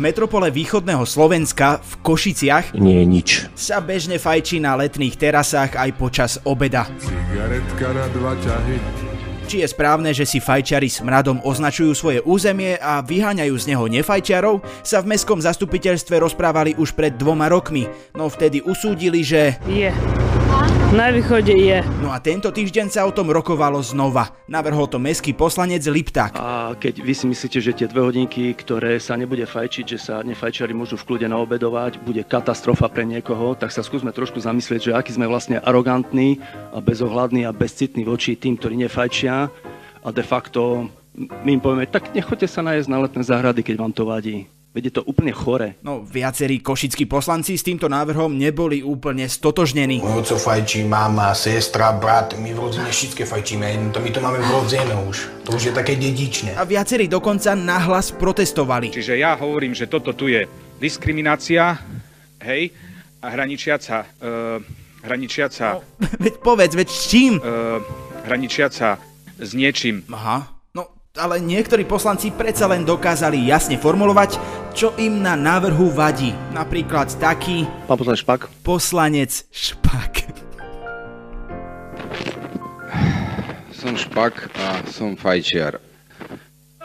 metropole východného Slovenska v Košiciach Nie je nič. sa bežne fajčí na letných terasách aj počas obeda. Cigaretka na dva ťahy. Či je správne, že si fajčiari smradom označujú svoje územie a vyháňajú z neho nefajčiarov, sa v mestskom zastupiteľstve rozprávali už pred dvoma rokmi, no vtedy usúdili, že... Je. Na východe je. No a tento týždeň sa o tom rokovalo znova. Navrhol to mestský poslanec Lipták. A keď vy si myslíte, že tie dve hodinky, ktoré sa nebude fajčiť, že sa nefajčiari môžu v kľude naobedovať, bude katastrofa pre niekoho, tak sa skúsme trošku zamyslieť, že aký sme vlastne arogantní a bezohľadní a bezcitní voči tým, ktorí nefajčia a de facto my im povieme, tak nechoďte sa najesť na letné záhrady, keď vám to vadí. Veď je to úplne chore. No, viacerí košickí poslanci s týmto návrhom neboli úplne stotožnení. Môj oco fajčí, mama, sestra, brat, my v rodine všetky fajčíme, to my to máme vrodené už. To už je také dedičné. A viacerí dokonca nahlas protestovali. Čiže ja hovorím, že toto tu je diskriminácia, hej, a hraničiaca, uh, hraničiaca, Veď povedz, veď s čím? uh, hraničiaca s niečím. Aha, no ale niektorí poslanci predsa len dokázali jasne formulovať, čo im na návrhu vadí. Napríklad taký Pán poslanec Špak, poslanec Špak. Som špak a som fajčiar.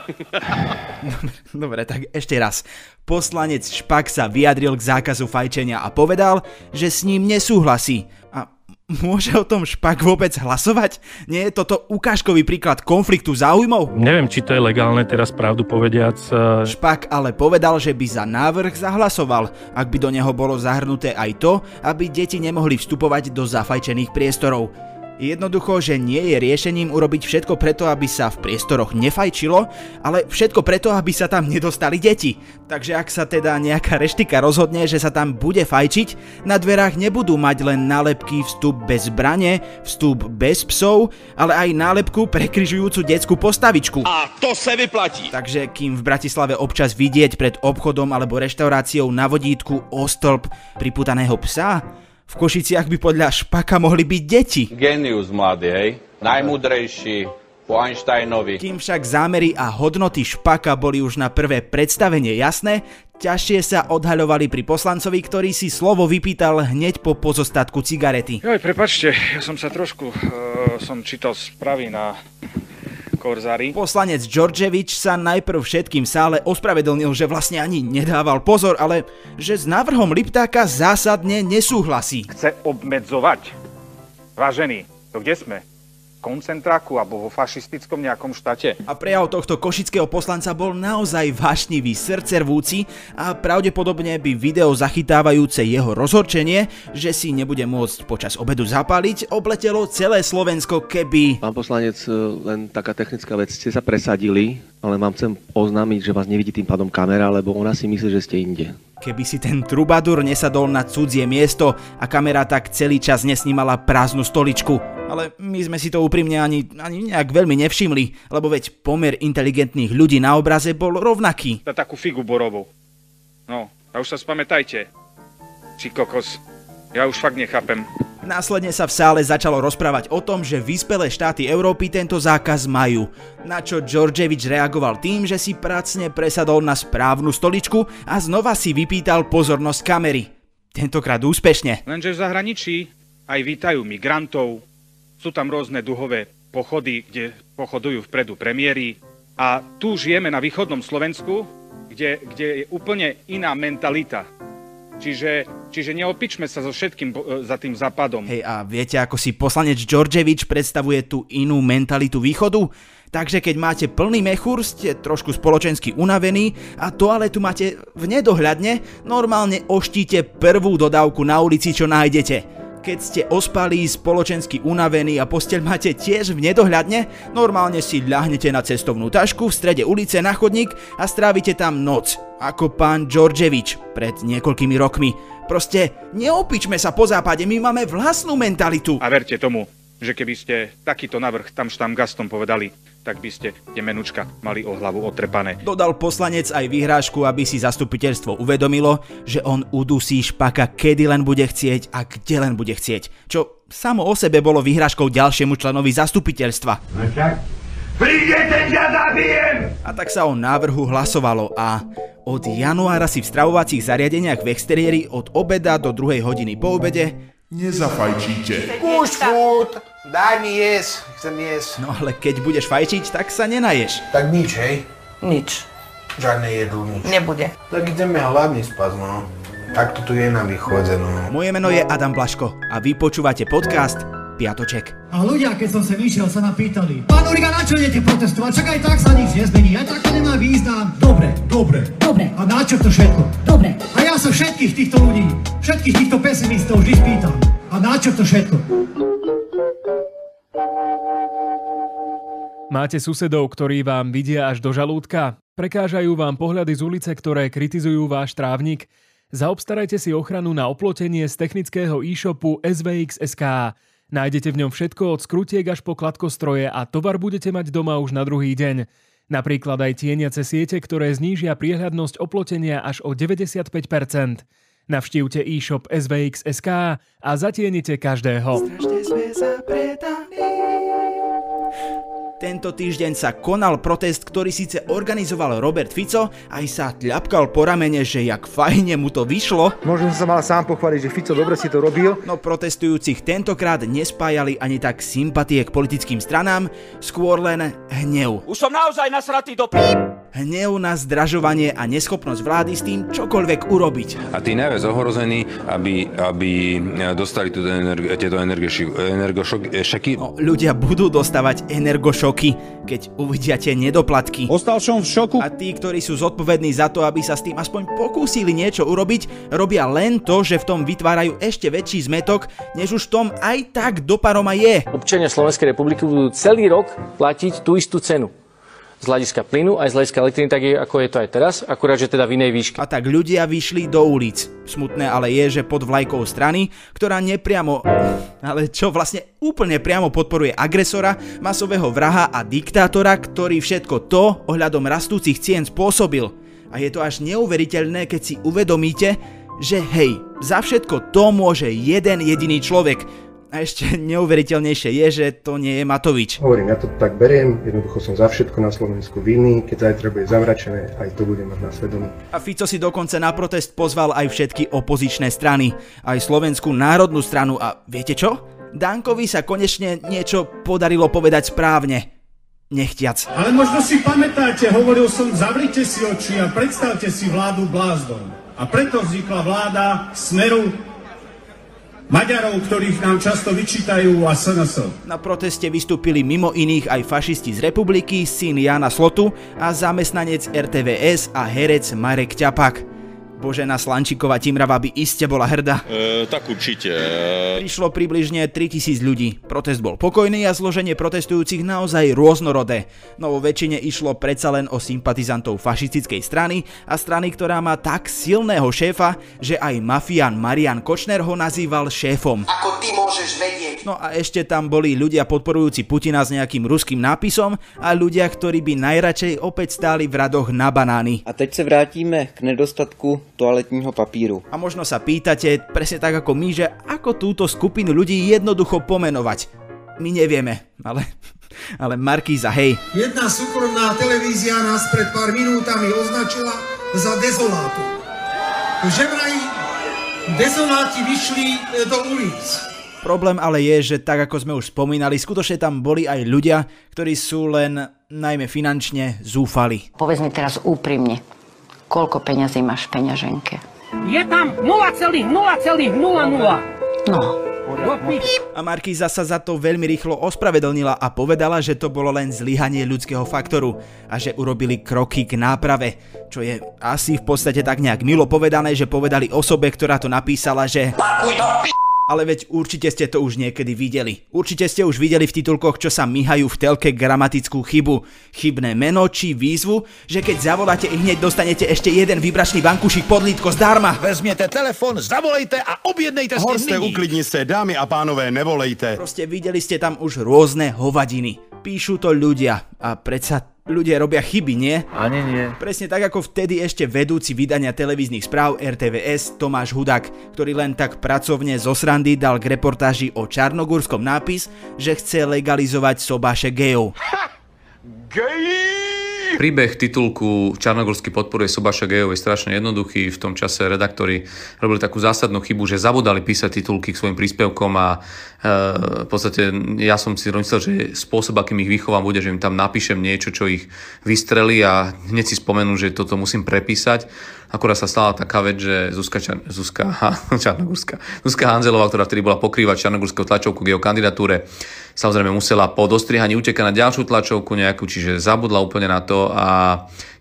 Dobre, tak ešte raz. Poslanec Špak sa vyjadril k zákazu fajčenia a povedal, že s ním nesúhlasí. A môže o tom Špak vôbec hlasovať? Nie je toto ukážkový príklad konfliktu záujmov? Neviem, či to je legálne teraz pravdu povediac. eh, Špak ale povedal, že by za návrh zahlasoval, ak by do neho bolo zahrnuté aj to, aby deti nemohli vstupovať do zafajčených priestorov. Jednoducho, že nie je riešením urobiť všetko preto, aby sa v priestoroch nefajčilo, ale všetko preto, aby sa tam nedostali deti. Takže ak sa teda nejaká reštika rozhodne, že sa tam bude fajčiť, na dverách nebudú mať len nálepky vstup bez zbrane, vstup bez psov, ale aj nálepku prekryžujúcu detskú postavičku. A to se vyplatí. Takže kým v Bratislave občas vidieť pred obchodom alebo reštauráciou na vodítku o stĺp priputaného psa, v Košiciach by podľa Špaka mohli byť deti. Genius mladý, hej? Najmudrejší po Einsteinovi. Kým však zámery a hodnoty Špaka boli už na prvé predstavenie jasné, ťažšie sa odhaľovali pri poslancovi, ktorý si slovo vypýtal hneď po pozostatku cigarety. Joj, prepačte, ja som sa trošku, uh, som čítal správy na Korzári. Poslanec Đorđevič sa najprv všetkým v sále ospravedlnil, že vlastne ani nedával pozor, ale že s návrhom Liptáka zásadne nesúhlasí. Chce obmedzovať. Vážený, to kde sme? Koncentráku alebo vo fašistickom nejakom štáte. A prejav tohto košického poslanca bol naozaj vášnivý, srdcervúci a pravdepodobne by video zachytávajúce jeho rozhorčenie, že si nebude môcť počas obedu zapáliť, obletelo celé Slovensko, keby... Pán poslanec, e, len taká technická vec, ste sa presadili, ale vám chcem oznámiť, že vás nevidí tým pádom kamera, lebo ona si myslí, že ste inde. Keby si ten trubadur nesadol na cudzie miesto a kamera tak celý čas nesnímala prázdnu stoličku. Ale my sme si to úprimne ani, ani nejak veľmi nevšimli, lebo veď pomer inteligentných ľudí na obraze bol rovnaký. Na takú figu borovú. No, a už sa spamätajte. Či kokos. Ja už fakt nechápem. Následne sa v sále začalo rozprávať o tom, že vyspelé štáty Európy tento zákaz majú. Na čo Georgevič reagoval tým, že si pracne presadol na správnu stoličku a znova si vypýtal pozornosť kamery. Tentokrát úspešne. Lenže v zahraničí aj vítajú migrantov, sú tam rôzne duhové pochody, kde pochodujú vpredu premiéry. A tu žijeme na východnom Slovensku, kde, kde je úplne iná mentalita. Čiže, čiže neopičme sa so všetkým e, za tým západom. Hej, a viete, ako si poslanec Georgevič predstavuje tú inú mentalitu východu? Takže keď máte plný mechúr, ste trošku spoločensky unavení a toaletu máte v nedohľadne, normálne oštíte prvú dodávku na ulici, čo nájdete. Keď ste ospalí, spoločensky unavení a posteľ máte tiež v nedohľadne, normálne si ľahnete na cestovnú tašku v strede ulice na chodník a strávite tam noc, ako pán Georgevič pred niekoľkými rokmi. Proste neopičme sa po západe, my máme vlastnú mentalitu. A verte tomu, že keby ste takýto navrh tam štám gastom povedali, tak by ste tie menučka mali o hlavu otrepané. Dodal poslanec aj vyhrážku, aby si zastupiteľstvo uvedomilo, že on udusí špaka kedy len bude chcieť a kde len bude chcieť. Čo samo o sebe bolo vyhrážkou ďalšiemu členovi zastupiteľstva. Prídete, ťa zabijem! A tak sa o návrhu hlasovalo a Od januára si v stravovacích zariadeniach v exteriéri od obeda do druhej hodiny po obede Nezafajčíte. Už furt, daj mi jesť, chcem jesť. No ale keď budeš fajčiť, tak sa nenaješ. Tak nič, hej? Nič. Žiadne jedlo, nič. Nebude. Tak ideme hladný spať, no. Tak to tu je na východe, no. Moje meno je Adam Blaško a vy počúvate podcast Piatoček. A ľudia, keď som sem išiel, sa ma pýtali, pán Uriga, na čo idete protestovať? Čak aj tak sa nič nezmení, aj tak to nemá význam. Dobre, dobre, dobre. A na čo to všetko? Dobre. A ja sa všetkých týchto ľudí, všetkých týchto pesimistov vždy spýtam. A na čo to všetko? Máte susedov, ktorí vám vidia až do žalúdka? Prekážajú vám pohľady z ulice, ktoré kritizujú váš trávnik? Zaobstarajte si ochranu na oplotenie z technického e-shopu SVX.sk. Nájdete v ňom všetko od skrutiek až po kladkostroje a tovar budete mať doma už na druhý deň. Napríklad aj tieniace siete, ktoré znížia priehľadnosť oplotenia až o 95%. Navštívte e-shop SVX.sk a zatienite každého. Tento týždeň sa konal protest, ktorý síce organizoval Robert Fico, aj sa tľapkal po ramene, že jak fajne mu to vyšlo. Možno som sa mal sám pochváliť, že Fico dobre si to robil. No protestujúcich tentokrát nespájali ani tak sympatie k politickým stranám, skôr len hnev. Už som naozaj nasratý do p... Hnev na zdražovanie a neschopnosť vlády s tým čokoľvek urobiť. A tí najviac ohrození, aby, aby dostali túto energi- tieto energošoky. No, ľudia budú dostávať energošoky, keď uvidia tie nedoplatky. Ostal som v šoku. A tí, ktorí sú zodpovední za to, aby sa s tým aspoň pokúsili niečo urobiť, robia len to, že v tom vytvárajú ešte väčší zmetok, než už v tom aj tak do paroma je. Občania Slovenskej republiky budú celý rok platiť tú istú cenu z hľadiska plynu aj z hľadiska elektriny, tak je, ako je to aj teraz, akurát, že teda v inej výške. A tak ľudia vyšli do ulic. Smutné ale je, že pod vlajkou strany, ktorá nepriamo, ale čo vlastne úplne priamo podporuje agresora, masového vraha a diktátora, ktorý všetko to ohľadom rastúcich cien spôsobil. A je to až neuveriteľné, keď si uvedomíte, že hej, za všetko to môže jeden jediný človek, a ešte neuveriteľnejšie je, že to nie je Matovič. Hovorím, ja to tak beriem, jednoducho som za všetko na Slovensku vinný, keď zajtra bude zavračené, aj to budem mať na svedomí. A Fico si dokonca na protest pozval aj všetky opozičné strany, aj Slovenskú národnú stranu a viete čo? Dankovi sa konečne niečo podarilo povedať správne. Nechtiac. Ale možno si pamätáte, hovoril som, zavrite si oči a predstavte si vládu blázdom. A preto vznikla vláda Smeru Maďarov, ktorých nám často vyčítajú a SNS. Na proteste vystúpili mimo iných aj fašisti z republiky, syn Jana Slotu a zamestnanec RTVS a herec Marek Ťapak. Božena Slančíková Timrava by iste bola hrdá. E, tak určite. Prišlo približne 3000 ľudí. Protest bol pokojný a zloženie protestujúcich naozaj rôznorodé. No vo väčšine išlo predsa len o sympatizantov fašistickej strany a strany, ktorá má tak silného šéfa, že aj mafián Marian Kočner ho nazýval šéfom. Ako ty môžeš vedieť? No a ešte tam boli ľudia podporujúci Putina s nejakým ruským nápisom a ľudia, ktorí by najradšej opäť stáli v radoch na banány. A teď se vrátíme k nedostatku toaletního papíru. A možno sa pýtate, presne tak ako my, že ako túto skupinu ľudí jednoducho pomenovať. My nevieme, ale, ale Markíza, hej. Jedna súkromná televízia nás pred pár minútami označila za dezolátu. Že vraj dezoláti vyšli do ulic. Problém ale je, že tak ako sme už spomínali, skutočne tam boli aj ľudia, ktorí sú len najmä finančne zúfali. Povedz mi teraz úprimne, koľko peňazí máš v peňaženke? Je tam 0,0,00. No, a Markíza sa za to veľmi rýchlo ospravedlnila a povedala, že to bolo len zlyhanie ľudského faktoru a že urobili kroky k náprave. Čo je asi v podstate tak nejak milo povedané, že povedali osobe, ktorá to napísala, že... Parkuj do p***! Ale veď určite ste to už niekedy videli. Určite ste už videli v titulkoch, čo sa myhajú v telke gramatickú chybu. Chybné meno či výzvu, že keď zavoláte i hneď dostanete ešte jeden vybračný bankušik podlítko zdarma. Vezměte telefon, zavolejte a objednejte si Horste, nyní. uklidni se, dámy a pánové, nevolejte. Proste videli ste tam už rôzne hovadiny. Píšu to ľudia a predsa ľudia robia chyby, nie? Ani nie. Presne tak ako vtedy ešte vedúci vydania televíznych správ RTVS Tomáš Hudák, ktorý len tak pracovne zo srandy dal k reportáži o Čarnogórskom nápis, že chce legalizovať sobáše gejov. Gej! Príbeh titulku Čarnogórsky podporuje Sobaša Gejov je strašne jednoduchý. V tom čase redaktori robili takú zásadnú chybu, že zabudali písať titulky k svojim príspevkom a e, v podstate ja som si myslel, že spôsob, akým ich vychovám, bude, že im tam napíšem niečo, čo ich vystrelí a hneď si spomenú, že toto musím prepísať. Akurát sa stala taká vec, že Zuzka, Čar- Zuzka, Čarnogórska, Zuzka Hanzelová, ktorá vtedy bola pokrývať Čarnogórskú tlačovku k jeho kandidatúre, samozrejme musela po dostrihaní utekať na ďalšiu tlačovku nejakú, čiže zabudla úplne na to a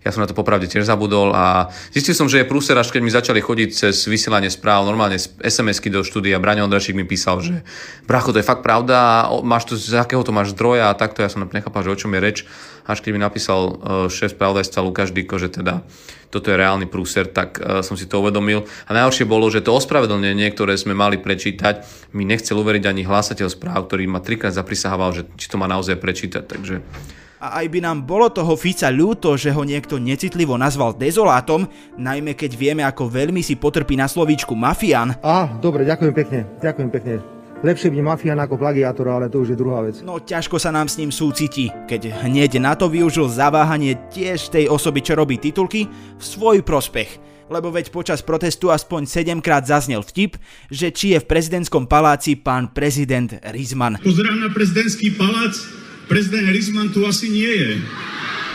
ja som na to popravde tiež zabudol a zistil som, že je prúser, až keď mi začali chodiť cez vysielanie správ, normálne SMS-ky do štúdia. Braňo Ondrašik mi písal, že bracho, to je fakt pravda, máš to, z akého to máš zdroja a takto. Ja som nechápal, že o čom je reč. Až keď mi napísal e, šéf spravodajstva Lukáš Diko, že teda toto je reálny prúser, tak uh, som si to uvedomil. A najhoršie bolo, že to ospravedlnenie, ktoré sme mali prečítať, mi nechcel uveriť ani hlásateľ správ, ktorý ma trikrát zaprisahával, že či to má naozaj prečítať. Takže a aj by nám bolo toho Fica ľúto, že ho niekto necitlivo nazval dezolátom, najmä keď vieme, ako veľmi si potrpí na slovíčku mafián. Á, dobre, ďakujem pekne, ďakujem pekne. Lepšie byť mafián ako plagiátor, ale to už je druhá vec. No ťažko sa nám s ním súciti, keď hneď na to využil zaváhanie tiež tej osoby, čo robí titulky, v svoj prospech. Lebo veď počas protestu aspoň 7 krát zaznel vtip, že či je v prezidentskom paláci pán prezident Rizman. Pozerám na prezidentský palác, prezident Rizman tu asi nie je.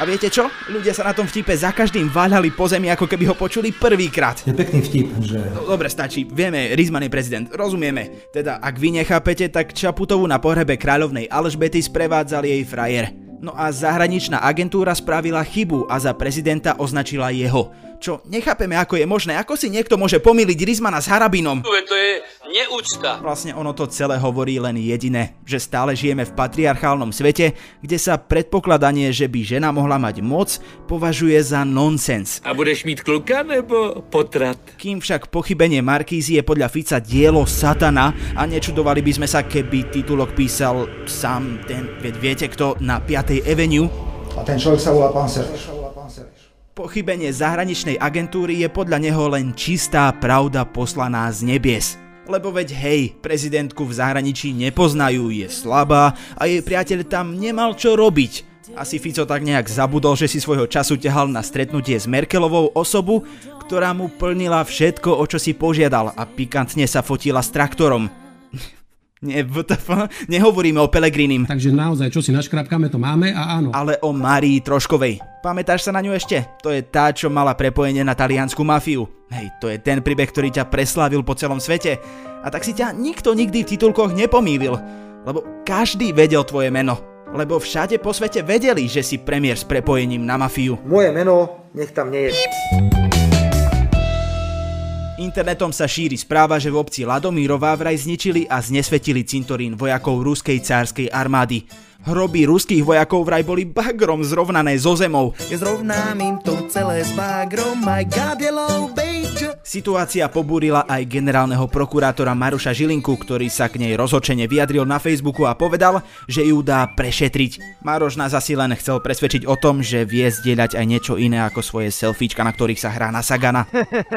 A viete čo? Ľudia sa na tom vtipe za každým váľali po zemi, ako keby ho počuli prvýkrát. Je pekný vtip, že... No, dobre, stačí. Vieme, Rizman je prezident. Rozumieme. Teda, ak vy nechápete, tak Čaputovu na pohrebe kráľovnej Alžbety sprevádzal jej frajer. No a zahraničná agentúra spravila chybu a za prezidenta označila jeho čo nechápeme, ako je možné. Ako si niekto môže pomýliť Rizmana s Harabinom? To je neúcta. Vlastne ono to celé hovorí len jediné, že stále žijeme v patriarchálnom svete, kde sa predpokladanie, že by žena mohla mať moc, považuje za nonsens. A budeš mít kluka nebo potrat? Kým však pochybenie Markízy je podľa Fica dielo satana a nečudovali by sme sa, keby titulok písal sám ten, viete kto, na 5. Avenue. A ten človek sa volá pán Sereš. Pochybenie zahraničnej agentúry je podľa neho len čistá pravda poslaná z nebies. Lebo veď hej, prezidentku v zahraničí nepoznajú, je slabá a jej priateľ tam nemal čo robiť. Asi Fico tak nejak zabudol, že si svojho času ťahal na stretnutie s Merkelovou osobu, ktorá mu plnila všetko, o čo si požiadal a pikantne sa fotila s traktorom. Nie, WTF, nehovoríme o Pelegrinim. Takže naozaj, čo si naškrapkáme, to máme a áno. Ale o Marii Troškovej. Pamätáš sa na ňu ešte? To je tá, čo mala prepojenie na taliansku mafiu. Hej, to je ten príbeh, ktorý ťa preslávil po celom svete. A tak si ťa nikto nikdy v titulkoch nepomýlil. Lebo každý vedel tvoje meno. Lebo všade po svete vedeli, že si premiér s prepojením na mafiu. Moje meno, nech tam nie je. Internetom sa šíri správa, že v obci Ladomírová vraj zničili a znesvetili cintorín vojakov ruskej cárskej armády. Hroby ruských vojakov vraj boli bagrom zrovnané zo zemou. Zrovnám im to celé s bagrom, my god, hello, Situácia pobúrila aj generálneho prokurátora Maruša Žilinku, ktorý sa k nej rozhočene vyjadril na Facebooku a povedal, že ju dá prešetriť. Maroš nás asi len chcel presvedčiť o tom, že vie zdieľať aj niečo iné ako svoje selfiečka, na ktorých sa hrá na Sagana.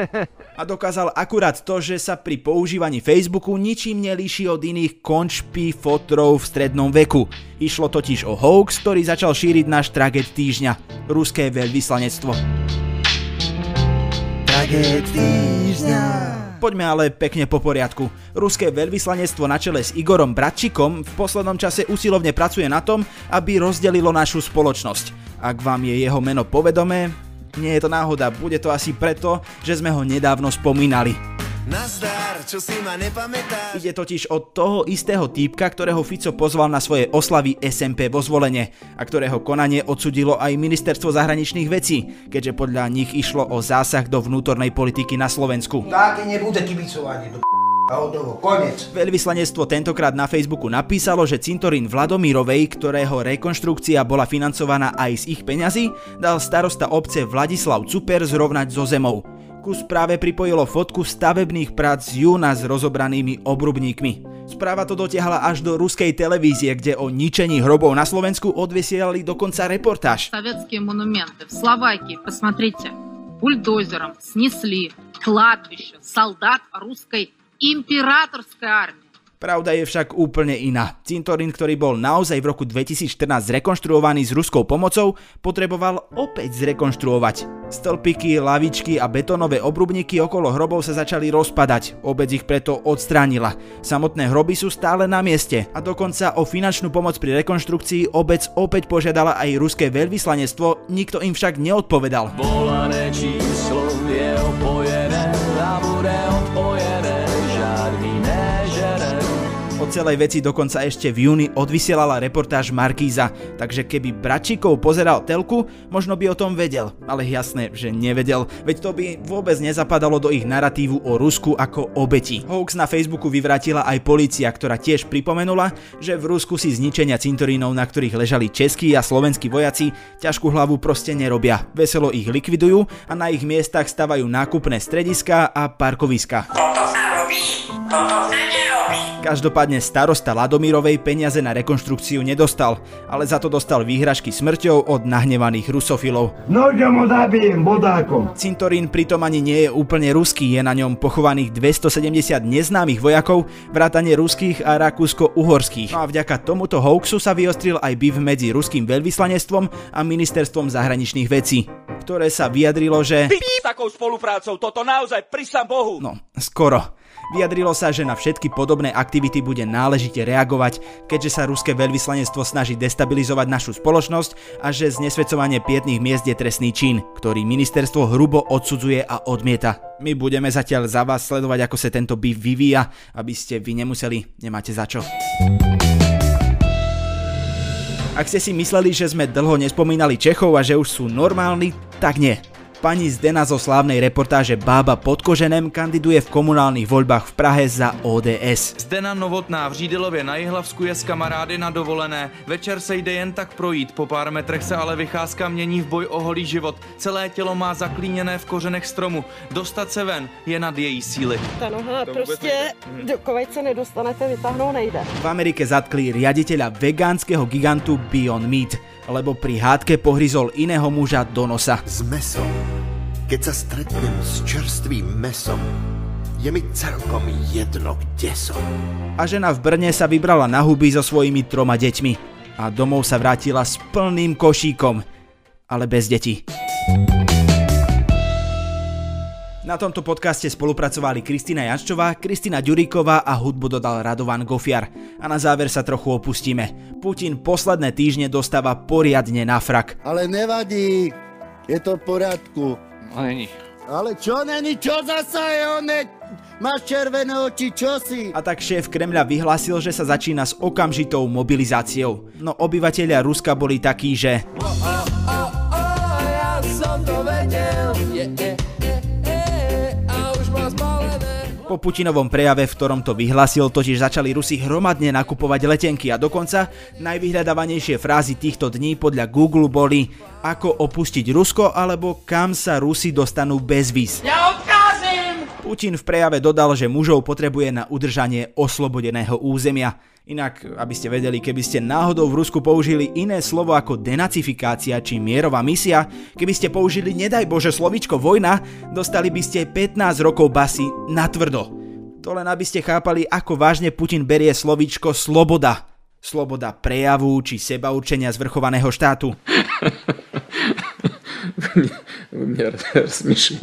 A dokázal akurát to, že sa pri používaní Facebooku ničím nelíši od iných končpí fotrov v strednom veku. Išlo totiž o hoax, ktorý začal šíriť náš traget týždňa, ruské veľvyslanectvo. Traget týždňa. Poďme ale pekne po poriadku. Ruské veľvyslanectvo na čele s Igorom Bratčikom v poslednom čase usilovne pracuje na tom, aby rozdelilo našu spoločnosť. Ak vám je jeho meno povedomé, nie je to náhoda, bude to asi preto, že sme ho nedávno spomínali. Nazdar, čo si ma nepamätáš. Ide totiž od toho istého týpka, ktorého Fico pozval na svoje oslavy SMP vo zvolenie a ktorého konanie odsudilo aj ministerstvo zahraničných vecí, keďže podľa nich išlo o zásah do vnútornej politiky na Slovensku. Tak nebude kibicovanie do a hotovo, konec. Veľvyslanectvo tentokrát na Facebooku napísalo, že cintorín Vladomírovej, ktorého rekonštrukcia bola financovaná aj z ich peňazí, dal starosta obce Vladislav Cuper zrovnať so zemou. Ku správe pripojilo fotku stavebných prác z júna s rozobranými obrubníkmi. Správa to dotiahla až do ruskej televízie, kde o ničení hrobov na Slovensku odvysielali dokonca reportáž. Советские монументы в Словакии, посмотрите, бульдозером снесли кладбище солдат русской императорской армии. Pravda je však úplne iná. Cintorín, ktorý bol naozaj v roku 2014 zrekonštruovaný s ruskou pomocou, potreboval opäť zrekonštruovať. Stĺpiky, lavičky a betónové obrubníky okolo hrobov sa začali rozpadať, obec ich preto odstránila. Samotné hroby sú stále na mieste a dokonca o finančnú pomoc pri rekonštrukcii obec opäť požiadala aj ruské veľvyslanectvo, nikto im však neodpovedal. Volané číslo je opojené a bude O celej veci dokonca ešte v júni odvysielala reportáž Markíza, takže keby Bračíkov pozeral telku, možno by o tom vedel, ale jasné, že nevedel, veď to by vôbec nezapadalo do ich naratívu o Rusku ako obeti. Hoax na Facebooku vyvrátila aj policia, ktorá tiež pripomenula, že v Rusku si zničenia cintorínov, na ktorých ležali českí a slovenskí vojaci, ťažkú hlavu proste nerobia. Veselo ich likvidujú a na ich miestach stavajú nákupné strediská a parkoviska. Toto sa robí. Toto sa. Každopádne starosta Ladomírovej peniaze na rekonštrukciu nedostal, ale za to dostal výhražky smrťou od nahnevaných rusofilov. Nožom ho zabijem bodákom. Cintorín pritom ani nie je úplne ruský, je na ňom pochovaných 270 neznámych vojakov, vrátane ruských a rakúsko-uhorských. No a vďaka tomuto hoaxu sa vyostril aj biv medzi ruským veľvyslanectvom a ministerstvom zahraničných vecí, ktoré sa vyjadrilo, že... Píp takou spoluprácou, toto naozaj prisam Bohu. No, skoro. Vyjadrilo sa, že na všetky podobné aktivity bude náležite reagovať, keďže sa ruské veľvyslanectvo snaží destabilizovať našu spoločnosť a že znesvedcovanie pietných miest je trestný čin, ktorý ministerstvo hrubo odsudzuje a odmieta. My budeme zatiaľ za vás sledovať, ako sa tento býv vyvíja, aby ste vy nemuseli, nemáte za čo. Ak ste si mysleli, že sme dlho nespomínali Čechov a že už sú normálni, tak nie. Pani Zdena zo slávnej reportáže Bába pod Koženem kandiduje v komunálnych voľbách v Prahe za ODS. Zdena Novotná v Řídilově na Jihlavsku je s kamarády na dovolené. Večer se jde jen tak projít, po pár metrech se ale vycházka mění v boj o holý život. Celé tělo má zaklíněné v kořenech stromu. Dostat se ven je nad její síly. Ta noha prostě, dokoveď se nedostanete, vytáhnout nejde. V Amerike zatkli riaditeľa vegánskeho gigantu Beyond Meat lebo pri hádke pohryzol iného muža do nosa. S mesom. Keď sa stretnem s čerstvým mesom, je mi celkom jedno, kde som. A žena v Brne sa vybrala na huby so svojimi troma deťmi. A domov sa vrátila s plným košíkom, ale bez detí. Na tomto podcaste spolupracovali Kristina Janščová, Kristina Ďuríková a hudbu dodal Radovan Gofiar. A na záver sa trochu opustíme. Putin posledné týždne dostáva poriadne na frak. Ale nevadí, je to v poriadku. No není. Ale čo není, čo zasa je one? Máš červené oči, čo si? A tak šéf Kremľa vyhlásil, že sa začína s okamžitou mobilizáciou. No obyvateľia Ruska boli takí, že... Oh, oh, oh, Po Putinovom prejave, v ktorom to vyhlasil, totiž začali Rusi hromadne nakupovať letenky a dokonca najvyhľadávanejšie frázy týchto dní podľa Google boli ako opustiť Rusko alebo kam sa Rusi dostanú bez víz. Ja odkázim! Putin v prejave dodal, že mužov potrebuje na udržanie oslobodeného územia. Inak, aby ste vedeli, keby ste náhodou v Rusku použili iné slovo ako denacifikácia či mierová misia, keby ste použili nedaj Bože slovičko vojna, dostali by ste 15 rokov basy na tvrdo. To len aby ste chápali, ako vážne Putin berie slovičko sloboda. Sloboda prejavu či sebaurčenia zvrchovaného štátu.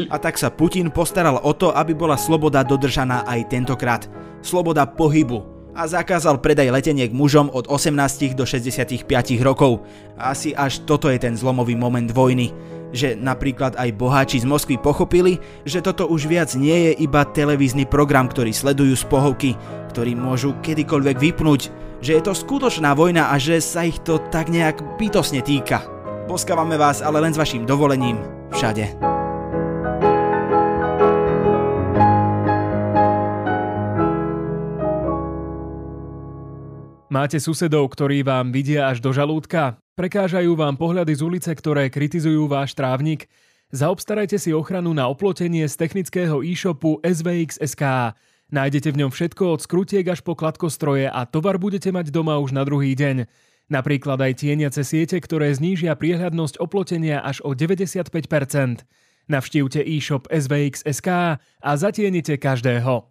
A tak sa Putin postaral o to, aby bola sloboda dodržaná aj tentokrát. Sloboda pohybu, a zakázal predaj leteniek mužom od 18 do 65 rokov. Asi až toto je ten zlomový moment vojny. Že napríklad aj boháči z Moskvy pochopili, že toto už viac nie je iba televízny program, ktorý sledujú z pohovky, ktorý môžu kedykoľvek vypnúť, že je to skutočná vojna a že sa ich to tak nejak bytosne týka. Poskávame vás ale len s vašim dovolením všade. Máte susedov, ktorí vám vidia až do žalúdka? Prekážajú vám pohľady z ulice, ktoré kritizujú váš trávnik? Zaobstarajte si ochranu na oplotenie z technického e-shopu SVX.sk. Nájdete v ňom všetko od skrutiek až po kladkostroje a tovar budete mať doma už na druhý deň. Napríklad aj tieniace siete, ktoré znížia priehľadnosť oplotenia až o 95%. Navštívte e-shop SVX.sk a zatienite každého.